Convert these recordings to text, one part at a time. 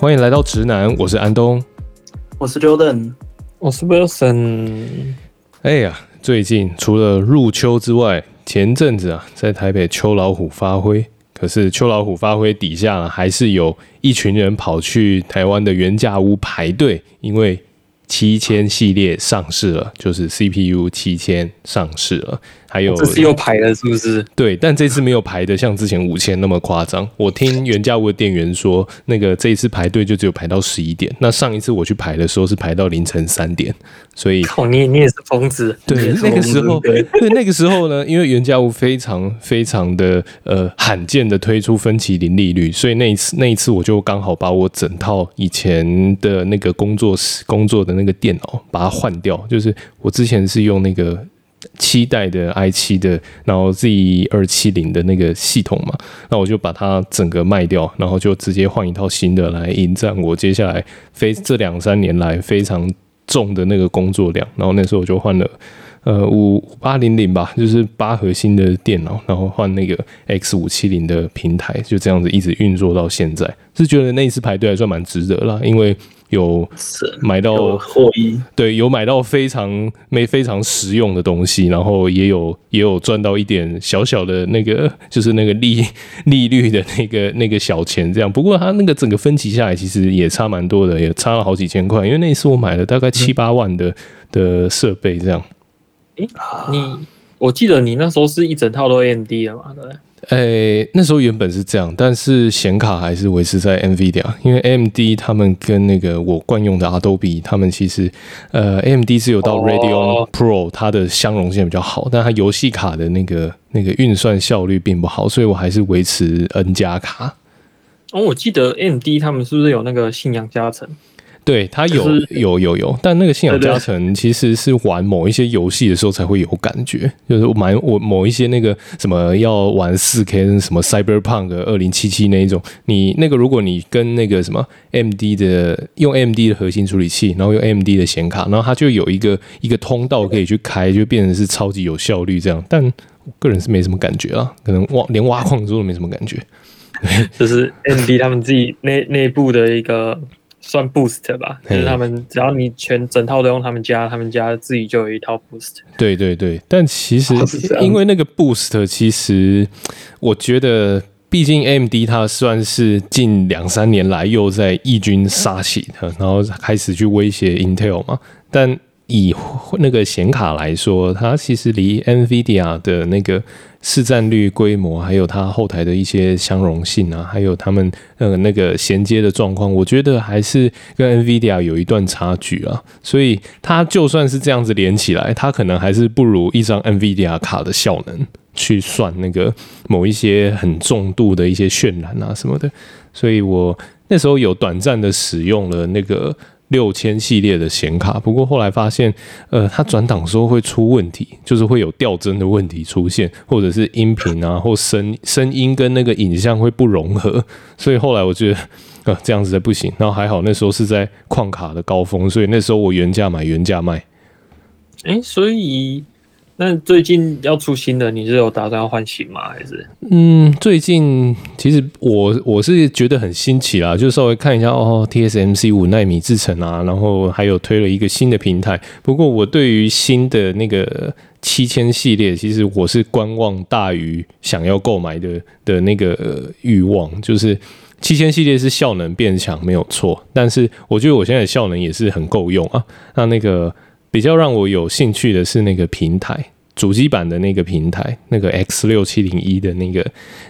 欢迎来到直男，我是安东，我是 Jordan，我是 Wilson。哎呀，最近除了入秋之外，前阵子啊，在台北秋老虎发挥，可是秋老虎发挥底下呢，还是有一群人跑去台湾的原价屋排队，因为七千系列上市了，就是 CPU 七千上市了。还有这次又排了是不是？对，但这次没有排的像之前五千那么夸张。我听原价屋的店员说，那个这一次排队就只有排到十一点。那上一次我去排的时候是排到凌晨三点，所以靠你，你也是疯子。对，那个时候，对，那个时候呢，因为原价屋非常非常的呃罕见的推出分期零利率，所以那一次那一次我就刚好把我整套以前的那个工作室工作的那个电脑把它换掉，就是我之前是用那个。七代的 i 七的，然后 Z 二七零的那个系统嘛，那我就把它整个卖掉，然后就直接换一套新的来迎战我接下来非这两三年来非常重的那个工作量。然后那时候我就换了呃五八零零吧，就是八核心的电脑，然后换那个 X 五七零的平台，就这样子一直运作到现在，是觉得那一次排队还算蛮值得啦，因为。有买到获益，对，有买到非常没非常实用的东西，然后也有也有赚到一点小小的那个，就是那个利利率的那个那个小钱这样。不过它那个整个分期下来，其实也差蛮多的，也差了好几千块。因为那次我买了大概七八万的、嗯、的设备这样。诶，你我记得你那时候是一整套都 AMD 的嘛，对不对？诶、欸，那时候原本是这样，但是显卡还是维持在 NVIDIA，因为 AMD 他们跟那个我惯用的 Adobe，他们其实呃 AMD 是有到 Radeon Pro，它的相容性比较好，但它游戏卡的那个那个运算效率并不好，所以我还是维持 N 加卡。哦，我记得 AMD 他们是不是有那个信仰加成？对，它有有有有，但那个信仰加成其实是玩某一些游戏的时候才会有感觉，就是买我某一些那个什么要玩四 K 什么 Cyberpunk 二零七七那一种，你那个如果你跟那个什么 AMD 的用 AMD 的核心处理器，然后用 AMD 的显卡，然后它就有一个一个通道可以去开，就变成是超级有效率这样。但我个人是没什么感觉啊，可能挖连挖矿都没什么感觉。就是 AMD 他们自己内内部的一个。算 boost 吧，就是他们只要你全整套都用他们家，他们家自己就有一套 boost。对对对，但其实因为那个 boost，其实我觉得，毕竟 AMD 它算是近两三年来又在异军杀起的，然后开始去威胁 Intel 嘛，但。以那个显卡来说，它其实离 NVIDIA 的那个市占率、规模，还有它后台的一些相容性啊，还有他们呃那个衔接的状况，我觉得还是跟 NVIDIA 有一段差距啊。所以它就算是这样子连起来，它可能还是不如一张 NVIDIA 卡的效能去算那个某一些很重度的一些渲染啊什么的。所以我那时候有短暂的使用了那个。六千系列的显卡，不过后来发现，呃，它转档时候会出问题，就是会有掉帧的问题出现，或者是音频啊或声声音跟那个影像会不融合，所以后来我觉得，呃，这样子的不行。然后还好那时候是在矿卡的高峰，所以那时候我原价买原价卖。诶，所以。那最近要出新的，你是有打算要换新吗？还是？嗯，最近其实我我是觉得很新奇啦，就稍微看一下哦，TSMC 五纳米制程啊，然后还有推了一个新的平台。不过我对于新的那个七千系列，其实我是观望大于想要购买的的那个欲望。就是七千系列是效能变强没有错，但是我觉得我现在的效能也是很够用啊。那那个。比较让我有兴趣的是那个平台，主机版的那个平台，那个 X 六七零一的那个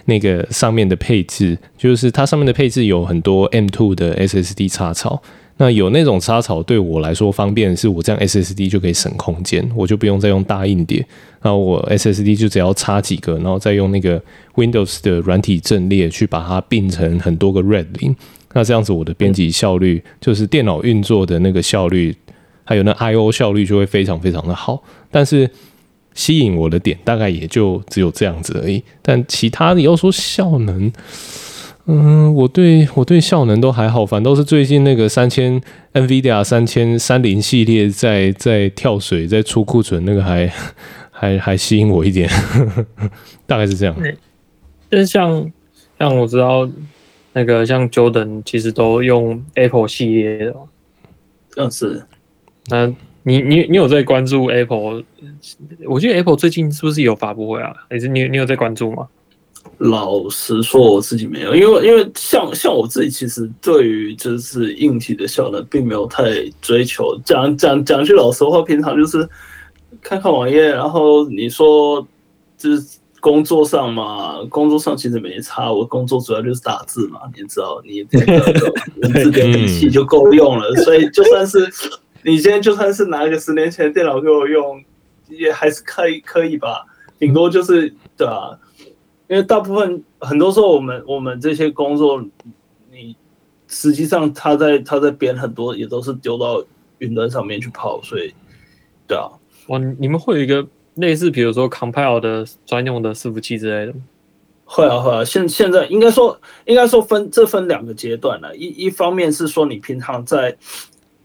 那个上面的配置，就是它上面的配置有很多 M two 的 SSD 插槽。那有那种插槽对我来说方便，是我这样 SSD 就可以省空间，我就不用再用大硬碟。然后我 SSD 就只要插几个，然后再用那个 Windows 的软体阵列去把它并成很多个 Red 零。那这样子我的编辑效率，就是电脑运作的那个效率。还有那 I/O 效率就会非常非常的好，但是吸引我的点大概也就只有这样子而已。但其他的要说效能，嗯，我对我对效能都还好，反倒是最近那个三千 NVIDIA 三千三零系列在在跳水在出库存那个还 还还吸引我一点，大概是这样。但是像像我知道。那个像 Jordan 其实都用 Apple 系列的。嗯，是。那你你你有在关注 Apple？我记得 Apple 最近是不是有发布会啊？还是你你有在关注吗？老实说，我自己没有，因为因为像像我自己，其实对于就是硬体的效能，并没有太追求。讲讲讲句老实话，平常就是看看网页，然后你说就是工作上嘛，工作上其实没差。我工作主要就是打字嘛，你知道，你这个 文字点笔器就够用了。所以就算是你今天就算是拿一个十年前的电脑给我用，也还是可以可以吧。顶多就是对啊。因为大部分很多时候，我们我们这些工作，你实际上他在他在编很多也都是丢到云端上面去跑，所以对啊，哇，你们会有一个类似比如说 compile 的专用的伺服器之类的吗？会啊会啊，现现在应该说应该说分这分两个阶段了，一一方面是说你平常在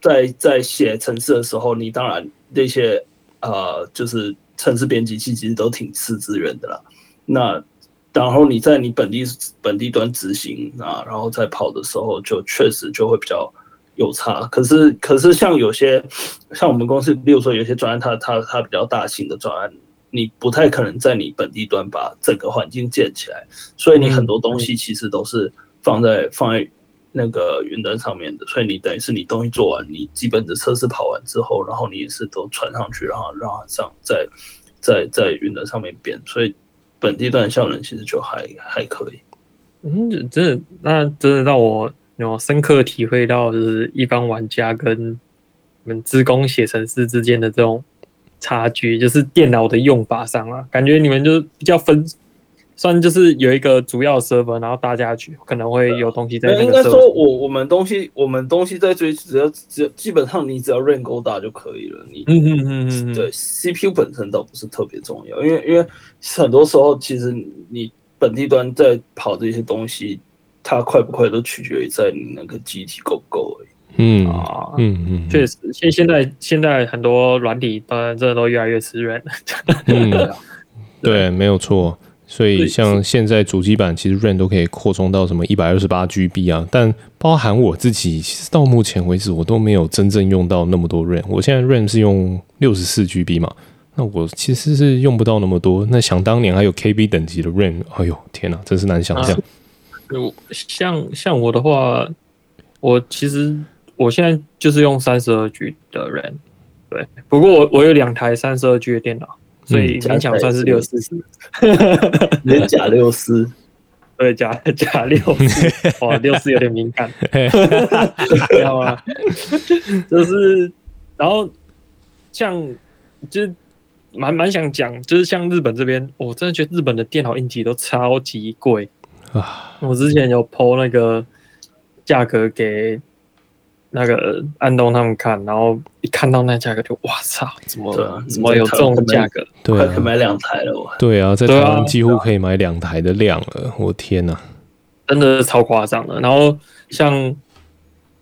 在在写程式的时候，你当然那些呃就是程式编辑器其实都挺吃资源的啦，那。然后你在你本地本地端执行啊，然后再跑的时候就确实就会比较有差。可是可是像有些像我们公司，比如说有些专案它，它它它比较大型的专案，你不太可能在你本地端把整个环境建起来，所以你很多东西其实都是放在放在那个云端上面的。所以你等于是你东西做完，你基本的测试跑完之后，然后你也是都传上去，然后让它上在在在云端上面变，所以。本地段效能其实就还还可以，嗯，真的，那真的让我有深刻体会到，就是一般玩家跟你们职工写程式之间的这种差距，就是电脑的用法上啊，感觉你们就比较分。算就是有一个主要 server，然后大家去可能会有东西在那个。应该说我我们东西我们东西在追，只要只要基本上你只要 RAM 够大就可以了。你嗯嗯嗯嗯对 CPU 本身倒不是特别重要，因为因为很多时候其实你本地端在跑这些东西，它快不快都取决于在你那个机体够不够而已。嗯啊嗯嗯，确实现现在现在很多软体当然真的都越来越吃。嗯，对，没有错。所以像现在主机版其实 RAM 都可以扩充到什么一百二十八 GB 啊，但包含我自己，其实到目前为止我都没有真正用到那么多 RAM。我现在 RAM 是用六十四 GB 嘛，那我其实是用不到那么多。那想当年还有 KB 等级的 RAM，哎呦天哪，真是难想象。像像我的话，我其实我现在就是用三十二 G 的 RAM，对，不过我我有两台三十二 G 的电脑。所以勉强算是六四四，连假六四，对，假 假六四，哇，六四有点敏感，知道吗？就是，然后像，就是蛮蛮想讲，就是像日本这边，我真的觉得日本的电脑硬体都超级贵啊！我之前有 po 那个价格给。那个安东他们看，然后一看到那价格就哇操，怎么、啊、怎么有这种价格？对、啊，可以买两台了。对啊，在台湾几乎可以买两台的量了。啊、我天哪，真的是超夸张的。然后像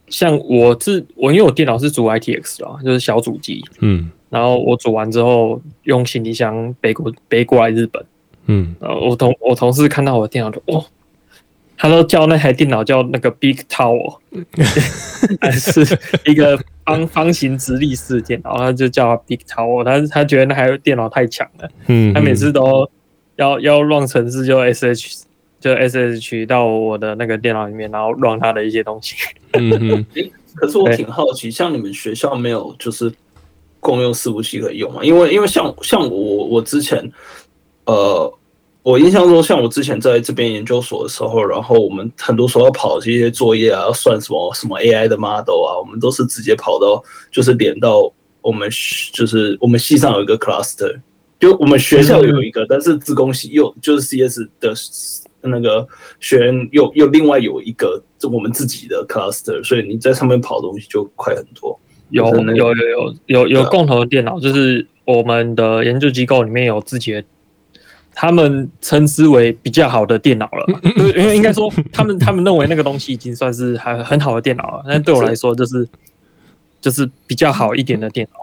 像我自我因为我电脑是主 ITX 啊，就是小主机。嗯。然后我组完之后用行李箱背过背过来日本。嗯。然后我同我同事看到我的电脑就哦。他都叫那台电脑叫那个 Big Tower，还是一个方方形直立式电脑，他就叫他 Big Tower。他他觉得那台电脑太强了，嗯，他每次都要要 run 程式就 SH 就 SSH 到我的那个电脑里面，然后 run 他的一些东西。嗯嗯。可是我挺好奇，像你们学校没有就是共用伺服器可以用吗？因为因为像像我我之前呃。我印象中，像我之前在这边研究所的时候，然后我们很多时候要跑这些作业啊，要算什么什么 AI 的 model 啊，我们都是直接跑到，就是连到我们就是我们系上有一个 cluster，就我们学校有一个，但是自工系又就是 CS 的那个学员又又另外有一个，就我们自己的 cluster，所以你在上面跑东西就快很多。有有有有有有共同的电脑，就是我们的研究机构里面有自己的。他们称之为比较好的电脑了，因为应该说，他们他们认为那个东西已经算是还很好的电脑了。但对我来说，就是就是比较好一点的电脑。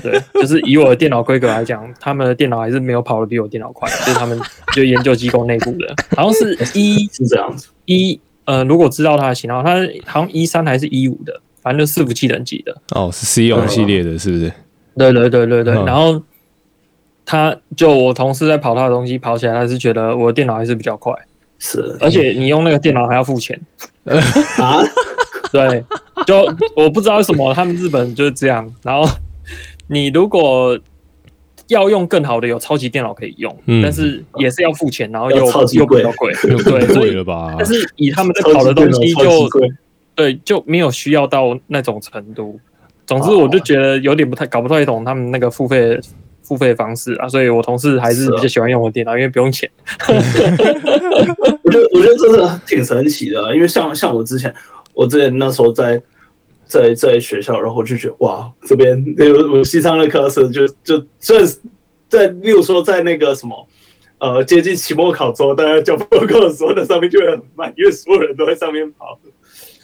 对，就是以我的电脑规格来讲，他们的电脑还是没有跑的比我电脑快。就是他们就研究机构内部的，好像是一是这样子，一呃，如果知道它的型号，它好像一三还是一五的，反正就伺服器等级的。哦，是 Xeon 系列的，是不是？对对对对对。然后他就我同事在跑他的东西，跑起来他是觉得我的电脑还是比较快。是，而且你用那个电脑还要付钱啊？对，就我不知道为什么他们日本就是这样。然后你如果要用更好的，有超级电脑可以用，嗯、但是也是要付钱，然后又又比较贵，又贵贵了吧？但是以他们在跑的东西就对就没有需要到那种程度。总之，我就觉得有点不太搞不太懂他们那个付费。付费方式啊，所以我同事还是比较喜欢用我电脑，因为不用钱。我觉得我觉得这个挺神奇的，因为像像我之前，我之前那时候在在在学校，然后我就觉得哇，这边有我西昌的课程，就就算在，例如说在那个什么呃接近期末考之后，大家交报告的时候，那上面就会很慢，因为所有人都在上面跑。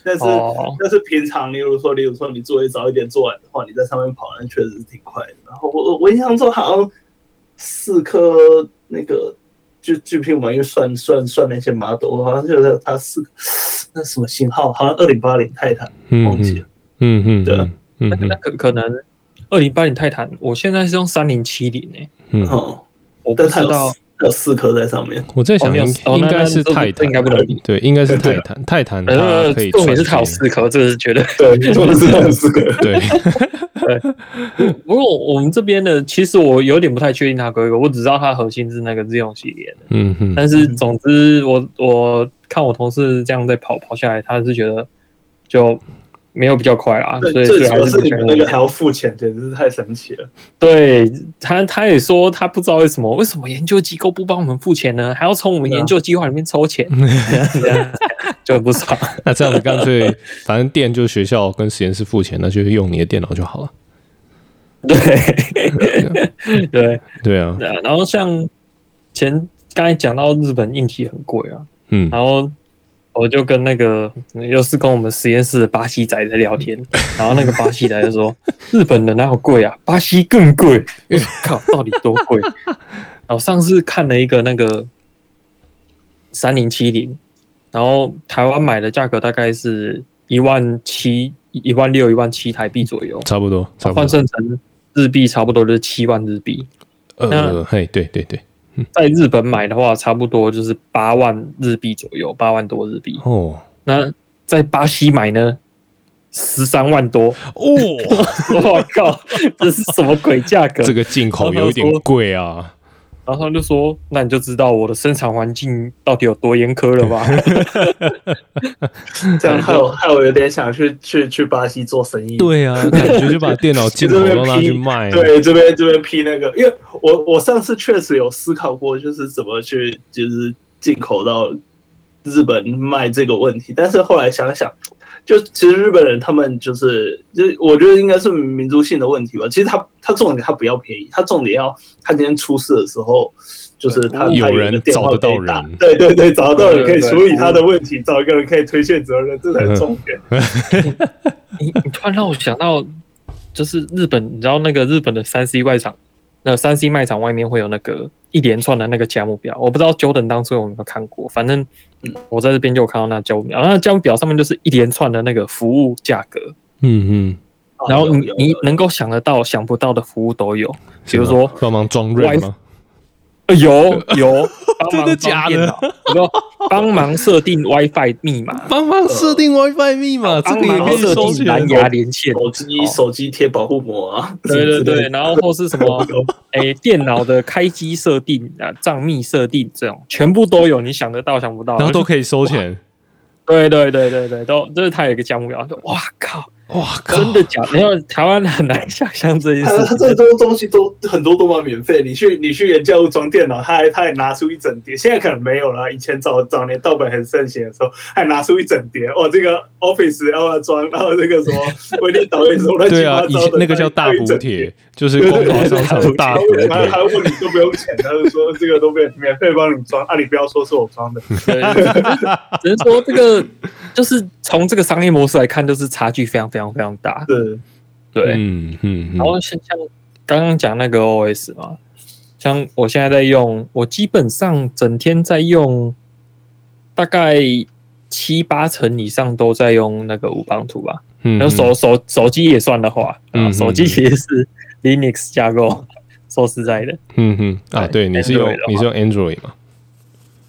但是、哦、但是平常，例如说，例如说你作业早一点做完的话，你在上面跑，那确实是挺快的。然后我我印象中好像四颗那个就 GPU 嘛，因为算算算那些 model，好像就是它四那什么型号，好像二零八零泰坦，忘记了。嗯嗯，对，嗯那可可能二零八零泰坦，我现在是用三零七零诶。嗯，我不知道。有四颗在上面，我在想应应该是泰坦，应该不能对，应该是泰坦，泰坦它可以。重点是它有四颗，这个是绝对对，重点是它有四颗，对 对。不过我们这边的，其实我有点不太确定它规格，我只知道它核心是那个日用系列的，嗯嗯。但是总之，我我看我同事这样在跑跑下来，他是觉得就。没有比较快啊，所以最主要是你们那个还要付钱，简直是太神奇了。对他，他也说他不知道为什么，为什么研究机构不帮我们付钱呢？还要从我们研究计划里面抽钱，就不爽。那这样子干脆，反正电就学校跟实验室付钱，那就用你的电脑就好了。对 对对对啊。然后像前刚才讲到日本硬体很贵啊，嗯，然后。我就跟那个又是跟我们实验室的巴西仔在聊天，然后那个巴西仔就说：“日本的哪有贵啊？巴西更贵！靠，到底多贵？”然后上次看了一个那个三零七零，然后台湾买的价格大概是一万七、一万六、一万七台币左右，差不多，换算成日币差不多就是七万日币。呃，嘿，对对对。在日本买的话，差不多就是八万日币左右，八万多日币。哦，那在巴西买呢，十三万多。哦，我靠，这是什么鬼价格？这个进口有一点贵啊。然后他就说：“那你就知道我的生产环境到底有多严苛了吧？” 这样害我害我有点想去去去巴西做生意。对啊，感觉就把电脑进口到那去卖。对，这边这边批那个，因为我我上次确实有思考过，就是怎么去就是进口到日本卖这个问题，但是后来想想。就其实日本人他们就是，就我觉得应该是民族性的问题吧。其实他他重点他不要便宜，他重点要他今天出事的时候，就是他有人找得到人，对对对，找得到人可以处理他的问题，找一个人可以推卸责任，这才是重点。你你突然让我想到，就是日本，你知道那个日本的三 C 外场，那三 C 卖场外面会有那个一连串的那个价目表，我不知道 Jordan 当初有没有看过，反正。嗯，我在这边就有看到那价目表，那价目表上面就是一连串的那个服务价格，嗯嗯，然后你你能够想得到、想不到的服务都有，比如说帮忙装锐吗？有 有，真的假的？有帮忙设定 WiFi 密码，帮忙设定 WiFi 密码，这个也可以设定蓝牙连线，手机手机贴保护膜啊，对对对，然后或是什么，哎，电脑的开机设定啊，账密设定这种，全部都有，你想得到想不到，然后都可以收钱。对对对对对，都就是他有一个项目表，说哇靠。哇，真的假的？因为台湾很难想象这件事。他这多东西都很多都嘛免费，你去你去原价屋装电脑，他还他还拿出一整叠。现在可能没有了，以前早早年盗版很盛行的时候，还拿出一整叠。哦，这个 Office 要装，然后这个什么 微电导演什么乱七八糟的。对啊，以前那个叫大补贴，就是广告商场的大补贴。还还问你都不用钱，他就说这个都免免费帮你装啊，你不要说是我装的。只能说这个就是从这个商业模式来看，就是差距非常非常非常大。对，对，嗯嗯，然后像像刚刚讲那个 OS 嘛，像我现在在用，我基本上整天在用，大概七八成以上都在用那个五邦图吧。嗯，然后手手手机也算的话，嗯，手机其实是 Linux 架构。说实在的，嗯哼啊，对，你是用你是用 Android 嘛？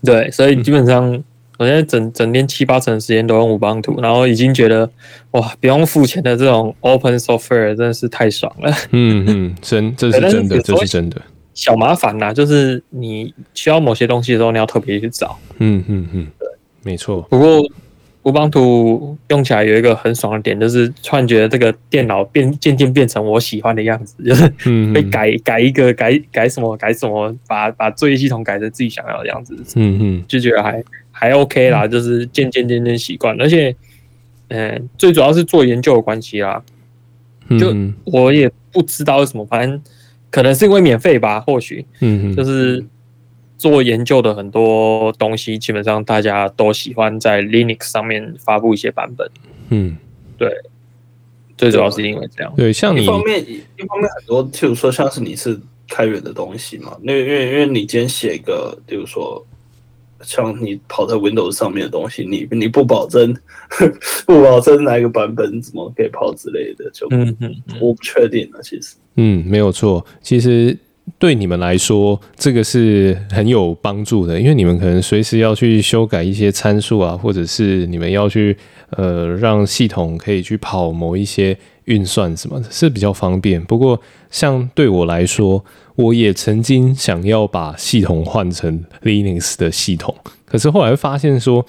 对，所以基本上。我现在整整天七八成的时间都用 Ubuntu，然后已经觉得哇，不用付钱的这种 Open Software 真的是太爽了。嗯嗯，真这是真的，这是真的。小麻烦呐，就是你需要某些东西的时候，你要特别去找。嗯嗯嗯，对，没错。不过 Ubuntu 用起来有一个很爽的点，就是突然觉得这个电脑变渐渐变成我喜欢的样子，就是被改改一个改改什么改什么，把把作业系统改成自己想要的样子。嗯嗯，就觉得还。还 OK 啦，就是渐渐渐渐习惯，而且，嗯，最主要是做研究的关系啦。就我也不知道为什么，反正可能是因为免费吧，或许，嗯，就是做研究的很多东西，基本上大家都喜欢在 Linux 上面发布一些版本。嗯，对，最主要是因为这样。对，像你一方面，一方面很多，譬如说像是你是开源的东西嘛，那因为因为你今天写一个，比如说。像你跑在 Windows 上面的东西，你你不保证 不保证哪一个版本怎么可以跑之类的，就嗯嗯，我不确定了。其实，嗯，没有错。其实对你们来说，这个是很有帮助的，因为你们可能随时要去修改一些参数啊，或者是你们要去呃让系统可以去跑某一些运算什么的，是比较方便。不过，像对我来说，我也曾经想要把系统换成 Linux 的系统，可是后来发现说，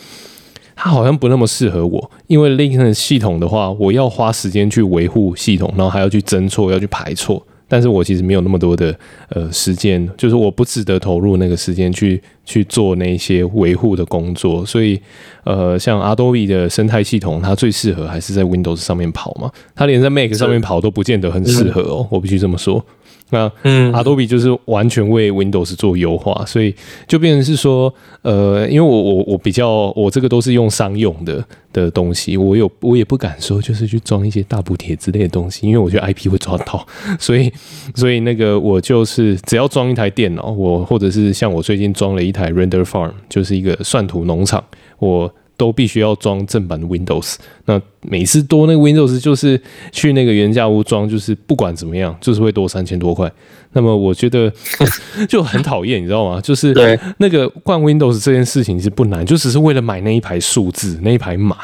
它好像不那么适合我，因为 Linux 系统的话，我要花时间去维护系统，然后还要去侦错，要去排错。但是我其实没有那么多的呃时间，就是我不值得投入那个时间去去做那些维护的工作，所以呃，像 Adobe 的生态系统，它最适合还是在 Windows 上面跑嘛，它连在 Mac 上面跑都不见得很适合哦，我必须这么说。那嗯，Adobe 就是完全为 Windows 做优化，所以就变成是说，呃，因为我我我比较我这个都是用商用的的东西，我有我也不敢说就是去装一些大补贴之类的东西，因为我觉得 IP 会抓到，所以所以那个我就是只要装一台电脑，我或者是像我最近装了一台 Render Farm，就是一个算图农场，我。都必须要装正版的 Windows，那每次多那个 Windows 就是去那个原价屋装，就是不管怎么样，就是会多三千多块。那么我觉得 就很讨厌，你知道吗？就是那个换 Windows 这件事情是不难，就只是为了买那一排数字那一排码，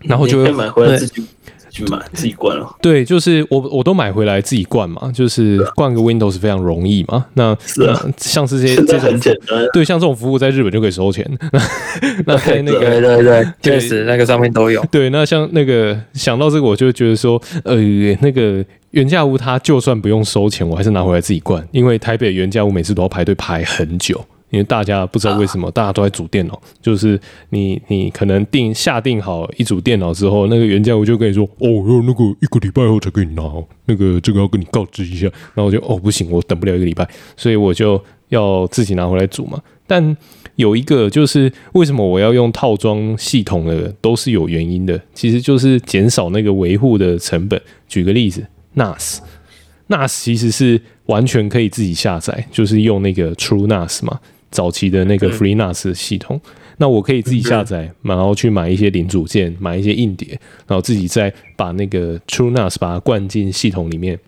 然后就会买回来自己。去买自己灌了，对，就是我我都买回来自己灌嘛，就是灌个 Windows 非常容易嘛。那是啊，像是这些这种很简单，对，像这种服务在日本就可以收钱。那在那个对对对，确实那个上面都有。对，那像那个想到这个，我就觉得说，呃，那个原价屋它就算不用收钱，我还是拿回来自己灌，因为台北原价屋每次都要排队排很久。因为大家不知道为什么，大家都在组电脑。就是你，你可能定下定好一组电脑之后，那个原价我就跟你说，哦，要那个一个礼拜后才给你拿，那个这个要跟你告知一下。然后我就哦，不行，我等不了一个礼拜，所以我就要自己拿回来组嘛。但有一个就是为什么我要用套装系统的，都是有原因的。其实就是减少那个维护的成本。举个例子，NAS，NAS 其实是完全可以自己下载，就是用那个 TrueNAS 嘛。早期的那个 FreeNAS 系统，那我可以自己下载，然后去买一些零组件，买一些硬碟，然后自己再把那个 TrueNAS 把它灌进系统里面。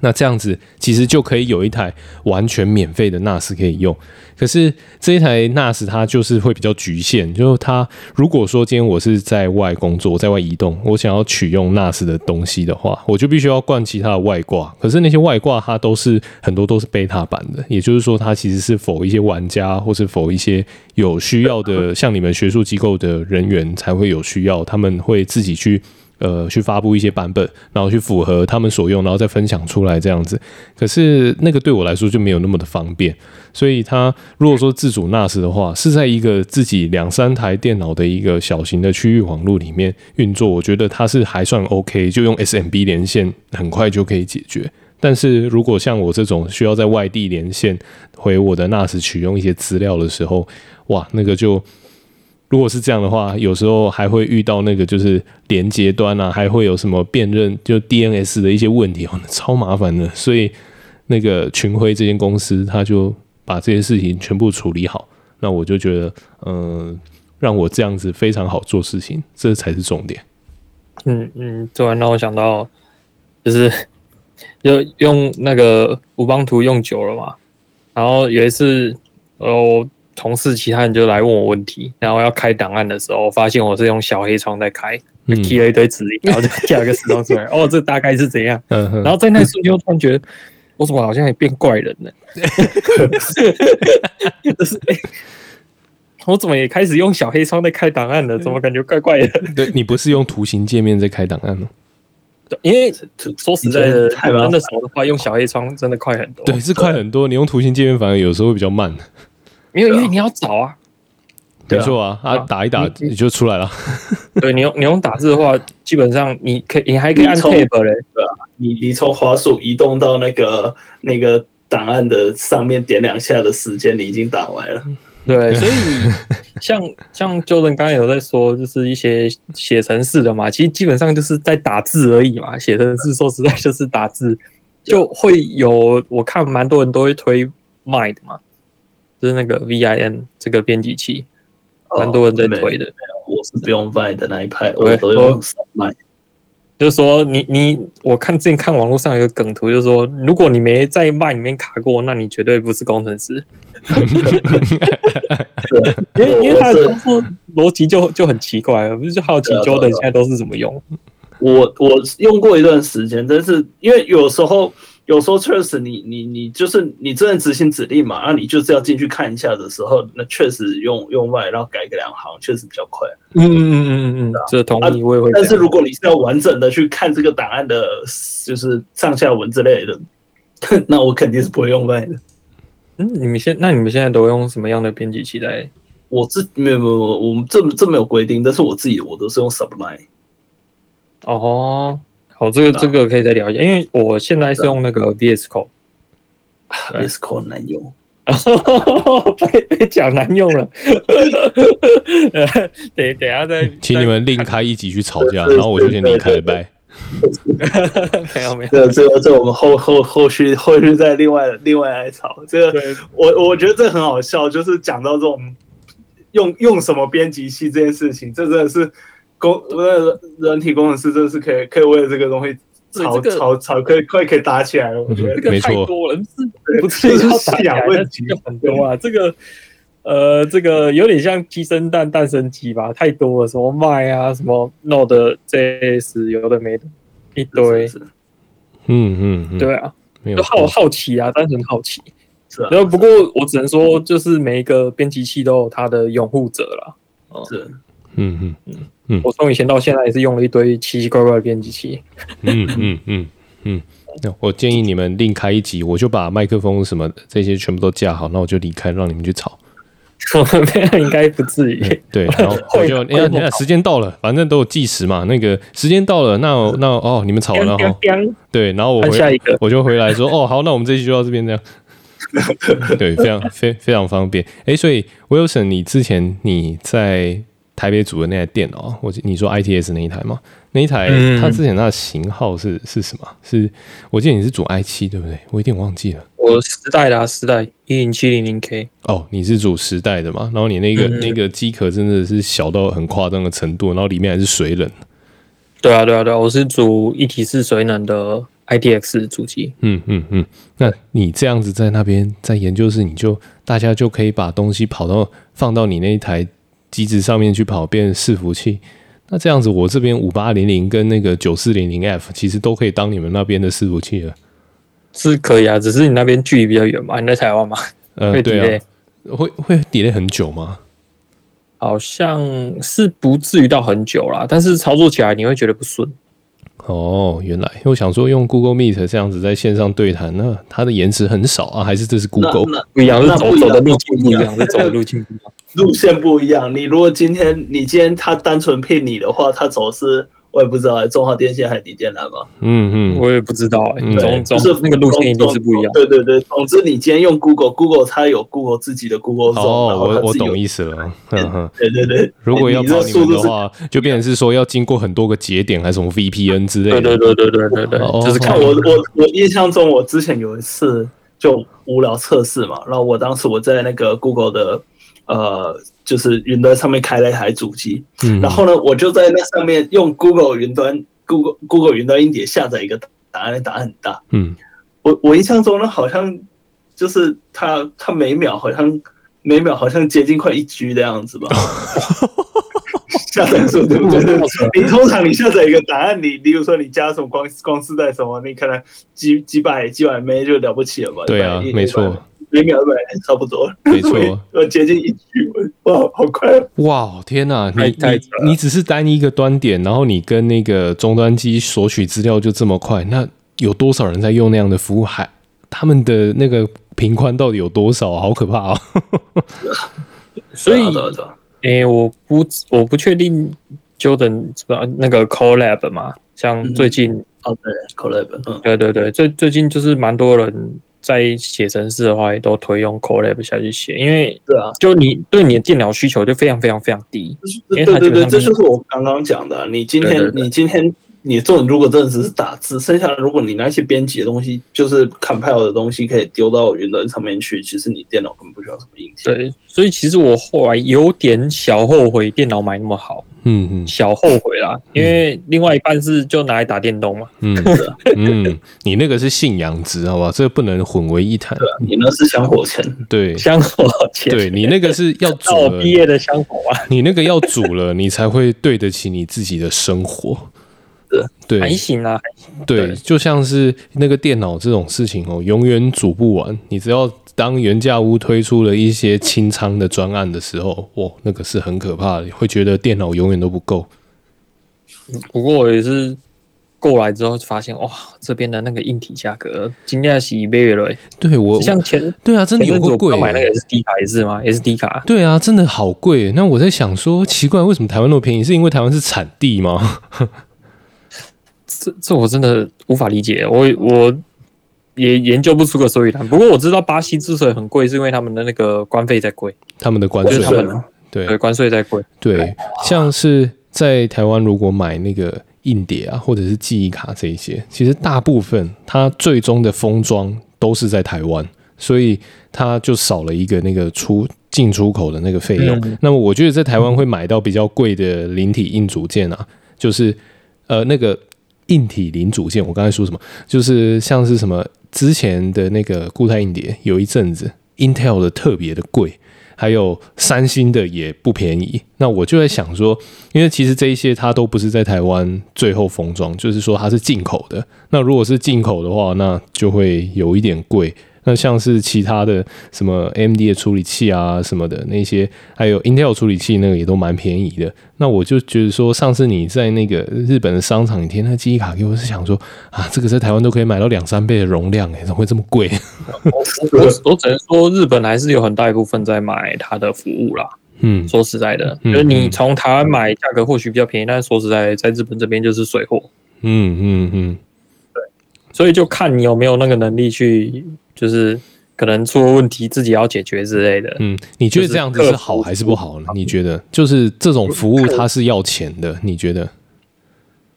那这样子其实就可以有一台完全免费的 NAS 可以用。可是这一台 NAS 它就是会比较局限，就是它如果说今天我是在外工作，在外移动，我想要取用 NAS 的东西的话，我就必须要灌其他的外挂。可是那些外挂它都是很多都是 beta 版的，也就是说它其实是否一些玩家，或是否一些有需要的，像你们学术机构的人员才会有需要，他们会自己去。呃，去发布一些版本，然后去符合他们所用，然后再分享出来这样子。可是那个对我来说就没有那么的方便，所以它如果说自主 NAS 的话，是在一个自己两三台电脑的一个小型的区域网络里面运作，我觉得它是还算 OK，就用 SMB 连线很快就可以解决。但是如果像我这种需要在外地连线回我的 NAS 取用一些资料的时候，哇，那个就。如果是这样的话，有时候还会遇到那个就是连接端啊，还会有什么辨认就 DNS 的一些问题哦，超麻烦的。所以那个群辉这间公司，他就把这些事情全部处理好。那我就觉得，嗯，让我这样子非常好做事情，这才是重点。嗯嗯，突然让我想到，就是就用那个乌邦图用久了嘛，然后有一次，呃，同事其他人就来问我问题，然后要开档案的时候，发现我是用小黑窗在开，踢了一堆指令，然后就跳一个时钟出来，哦，这大概是怎样？然后在那瞬间，我突然觉得，我怎么好像也变怪人了？就是。我怎么也开始用小黑窗在开档案了？怎么感觉怪怪的？对，你不是用图形界面在开档案吗？对，因为说实在的，台湾的时候的话，用小黑窗真的快很多。对，是快很多。你用图形界面反而有时候会比较慢。因为因为你要找啊，没错啊，啊，打一打你就出来了。对，你用你用打字的话，基本上你可以你还可以按 Tab 嘞，对吧，你你从滑鼠移动到那个那个档案的上面点两下的时间，你已经打完了。对，所以像像 Jordan 刚刚有在说，就是一些写程式的嘛，其实基本上就是在打字而已嘛。写程式说实在就是打字，就会有我看蛮多人都会推 Mind 嘛，就是那个 V I N 这个编辑器，蛮多人在推的。哦、我是不用 Vine 的那一派，我都用 Sublime。就是说你，你你，我看之前看网络上有个梗图，就是说，如果你没在 Vine 里面卡过，那你绝对不是工程师。因为因为他的操作逻辑就就很奇怪，不是就好奇 Jordan 现在都是怎么用？我我用过一段时间，但是因为有时候。有时候确实你，你你你就是你真的执行指令嘛，那你就是要进去看一下的时候，那确实用用外，然后改个两行，确实比较快。嗯嗯嗯嗯嗯，这同意我也会。但是如果你是要完整的去看这个档案的，就是上下文之类的，那我肯定是不会用外的。嗯，你们现那你们现在都用什么样的编辑器来？我自没有没有，我们这这没有规定，但是我自己我都是用 Sublime。哦。好，这个这个可以再聊一下，因为我现在是用那个 VS Code，VS Code 难用，被被讲难用了。等等下再，请你们另开一集去吵架，然后我就先离开了，拜。没有没有，这这个这我们后后后续后续再另外另外来吵。这个我我觉得这很好笑，就是讲到这种用用什么编辑器这件事情，这真的是。工那人体工程师真的是可以可以为了这个东西吵吵吵，可以快可以打起来了。我觉得这个太多了，不是不是 信仰问题很多啊。这个呃，这个有点像鸡生蛋蛋生鸡吧，太多了，什么麦啊，什么 Node JS 有的没的，一堆。嗯嗯，对啊，就好好奇啊，单纯好奇。是啊。然后不过我只能说，就是每一个编辑器都有它的拥护者了。是。嗯嗯嗯。嗯，我从以前到现在也是用了一堆奇奇怪怪的编辑器。嗯嗯嗯嗯，那我建议你们另开一集，我就把麦克风什么这些全部都架好，那我就离开，让你们去吵。我们应该不至于。对，然后我就你看，你看，时间到了，反正都有计时嘛。那个时间到了，那那哦，你们吵完了哈。对，然后我回下一个，我就回来说，哦，好，那我们这期就到这边这样。对，非常非非常方便。哎，所以 Wilson，你之前你在。台北组的那台电脑，我你说 ITS 那一台吗？那一台它之前它的型号是是什么？是我记得你是组 i 七对不对？我有点忘记了。我时代的啊，时代一零七零零 K。哦，你是组时代的嘛？然后你那个那个机壳真的是小到很夸张的程度，然后里面还是水冷。对啊，对啊，对啊，我是组一体式水冷的 ITX 主机。嗯嗯嗯，那你这样子在那边在研究室，你就大家就可以把东西跑到放到你那一台。机子上面去跑变伺服器，那这样子我这边五八零零跟那个九四零零 F 其实都可以当你们那边的伺服器了，是可以啊，只是你那边距离比较远嘛，你在台湾嘛，呃，对啊，会会 delay 很久吗？好像是不至于到很久啦，但是操作起来你会觉得不顺。哦，原来我想说用 Google Meet 这样子在线上对谈，那它的延迟很少啊，还是这是 Google 不一样，是走走的路径不一样，是走的路径不一样。路线不一样，你如果今天你今天他单纯骗你的话，他走是，我也不知道，中华电信还是迪健南吧？嗯嗯，我也不知道，总总是那个路线一定是不一样。对对对，总之你今天用 Google，Google 它有 Google 自己的 Google Zone。哦，我我懂意思了。对对对，如果要跑你们的话，就变成是说要经过很多个节点，还是什么 VPN 之类的。对对对对对对，就是看我我我印象中，我之前有一次就无聊测试嘛，然后我当时我在那个 Google 的呃。就是云端上面开了一台主机，嗯，然后呢，我就在那上面用 Google 云端 Google Google 云端硬碟下载一个答案，答案很大，嗯，我我印象中呢，好像就是它它每秒好像每秒好像接近快一 G 的样子吧，下载速度对不对？你通常你下载一个答案，你比如说你加什么光光丝带什么，你可能几几百几百枚就了不起了吧？对啊，没错。每秒对，差不多，没错，要接近一 G，哇，好快！哇，天哪，你你你只是单一个端点，然后你跟那个终端机索取资料就这么快，那有多少人在用那样的服务？还他们的那个频宽到底有多少？好可怕啊！所以，哎、欸，我不我不确定 Jordan 那个 Collab 嘛，像最近、嗯、哦，对，Colab，嗯，对对对，最最近就是蛮多人。在写程式的话，也都推用 Colab 下去写，因为对啊，就你对你的电脑需求就非常非常非常低。对对对，这就是我刚刚讲的。你今天你今天你做，如果真的只是打字，剩下的如果你那些编辑的东西，就是 compile 的东西，可以丢到云端上面去，其实你电脑根本不需要什么硬件。对，所以其实我后来有点小后悔电脑买那么好。嗯嗯，小后悔啦，因为另外一半是就拿来打电动嘛。嗯嗯，你那个是信仰值，好吧？这个不能混为一谈。对，你那是香火钱。对，香火钱。对，你那个是要煮了毕业的香火啊。你那个要煮了，你才会对得起你自己的生活。对，还行啊。对，就像是那个电脑这种事情哦，永远煮不完。你只要。当原价屋推出了一些清仓的专案的时候，哇，那个是很可怕的，会觉得电脑永远都不够。不过我也是过来之后发现，哇，这边的那个硬体价格今天是一倍了。对我像前对啊，真的有够贵。买那个 SD 卡也是吗？SD 卡？对啊，真的好贵。那我在想说，奇怪，为什么台湾那么便宜？是因为台湾是产地吗？这这我真的无法理解。我我。也研究不出个所以然。不过我知道巴西之所以很贵，是因为他们的那个关费在贵，他们的关税对对关税在贵。对，像是在台湾如果买那个硬碟啊，或者是记忆卡这一些，其实大部分它最终的封装都是在台湾，所以它就少了一个那个出进出口的那个费用。嗯、那么我觉得在台湾会买到比较贵的零体硬组件啊，就是呃那个硬体零组件，我刚才说什么？就是像是什么。之前的那个固态硬碟有一阵子，Intel 的特别的贵，还有三星的也不便宜。那我就在想说，因为其实这一些它都不是在台湾最后封装，就是说它是进口的。那如果是进口的话，那就会有一点贵。那像是其他的什么 AMD 的处理器啊什么的那些，还有 Intel 处理器那个也都蛮便宜的。那我就觉得说，上次你在那个日本的商场，你贴那记忆卡给我，是想说啊，这个在台湾都可以买到两三倍的容量，哎，怎么会这么贵？我我只能说，日本还是有很大一部分在买它的服务啦。嗯，说实在的，就是你从台湾买价格或许比较便宜，但是说实在，在日本这边就是水货。嗯嗯嗯，对，所以就看你有没有那个能力去。就是可能出问题，自己要解决之类的。嗯，你觉得这样子是好还是不好呢？你觉得就是这种服务它是要钱的？你觉得？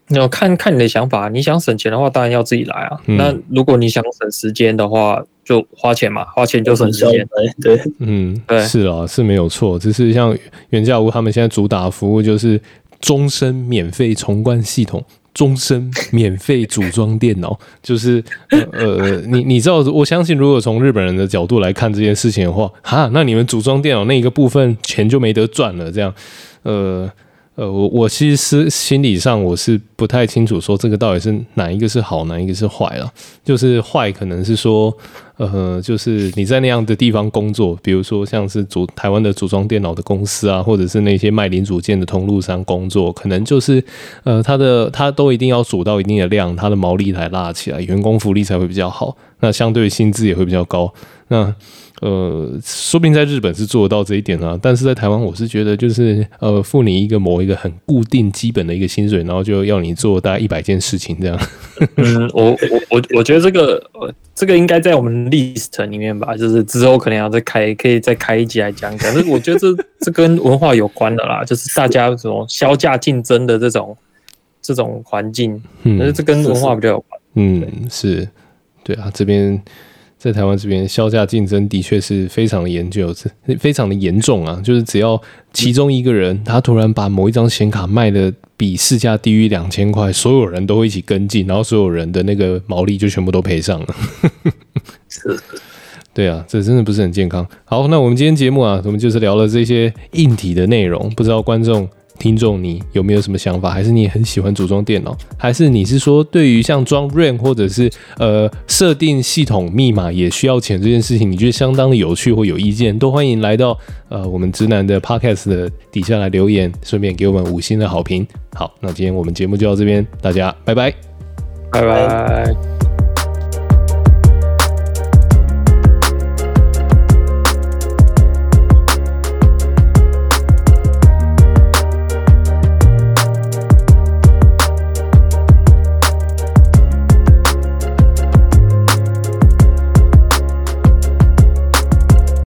要看看你的想法。你想省钱的话，当然要自己来啊。嗯、那如果你想省时间的话，就花钱嘛，花钱就省时间。对，嗯，对，是啊，是没有错。只是像原价屋他们现在主打服务就是终身免费重灌系统。终身免费组装电脑，就是呃，你你知道，我相信如果从日本人的角度来看这件事情的话，哈，那你们组装电脑那一个部分钱就没得赚了，这样，呃。呃，我我其实是心理上我是不太清楚，说这个到底是哪一个是好，哪一个是坏了。就是坏可能是说，呃，就是你在那样的地方工作，比如说像是组台湾的组装电脑的公司啊，或者是那些卖零组件的通路商工作，可能就是呃，他的他都一定要组到一定的量，他的毛利才拉起来，员工福利才会比较好，那相对薪资也会比较高。那呃，说不定在日本是做得到这一点啊，但是在台湾，我是觉得就是呃，付你一个某一个很固定基本的一个薪水，然后就要你做大概一百件事情这样。嗯，我我我我觉得这个呃，这个应该在我们 list 里面吧，就是之后可能要再开，可以再开一集来讲。可是我觉得这这跟文化有关的啦，就是大家这种销价竞争的这种这种环境，嗯，但是这跟文化比较有关。嗯，是对啊，这边。在台湾这边销价竞争的确是非常的严重，非常的严重啊！就是只要其中一个人他突然把某一张显卡卖的比市价低于两千块，所有人都会一起跟进，然后所有人的那个毛利就全部都赔上了。对啊，这真的不是很健康。好，那我们今天节目啊，我们就是聊了这些硬体的内容。不知道观众、听众你有没有什么想法？还是你很喜欢组装电脑？还是你是说对于像装 RAM 或者是呃设定系统密码也需要钱这件事情，你觉得相当的有趣或有意见？都欢迎来到呃我们直男的 Podcast 的底下来留言，顺便给我们五星的好评。好，那今天我们节目就到这边，大家拜拜，拜拜。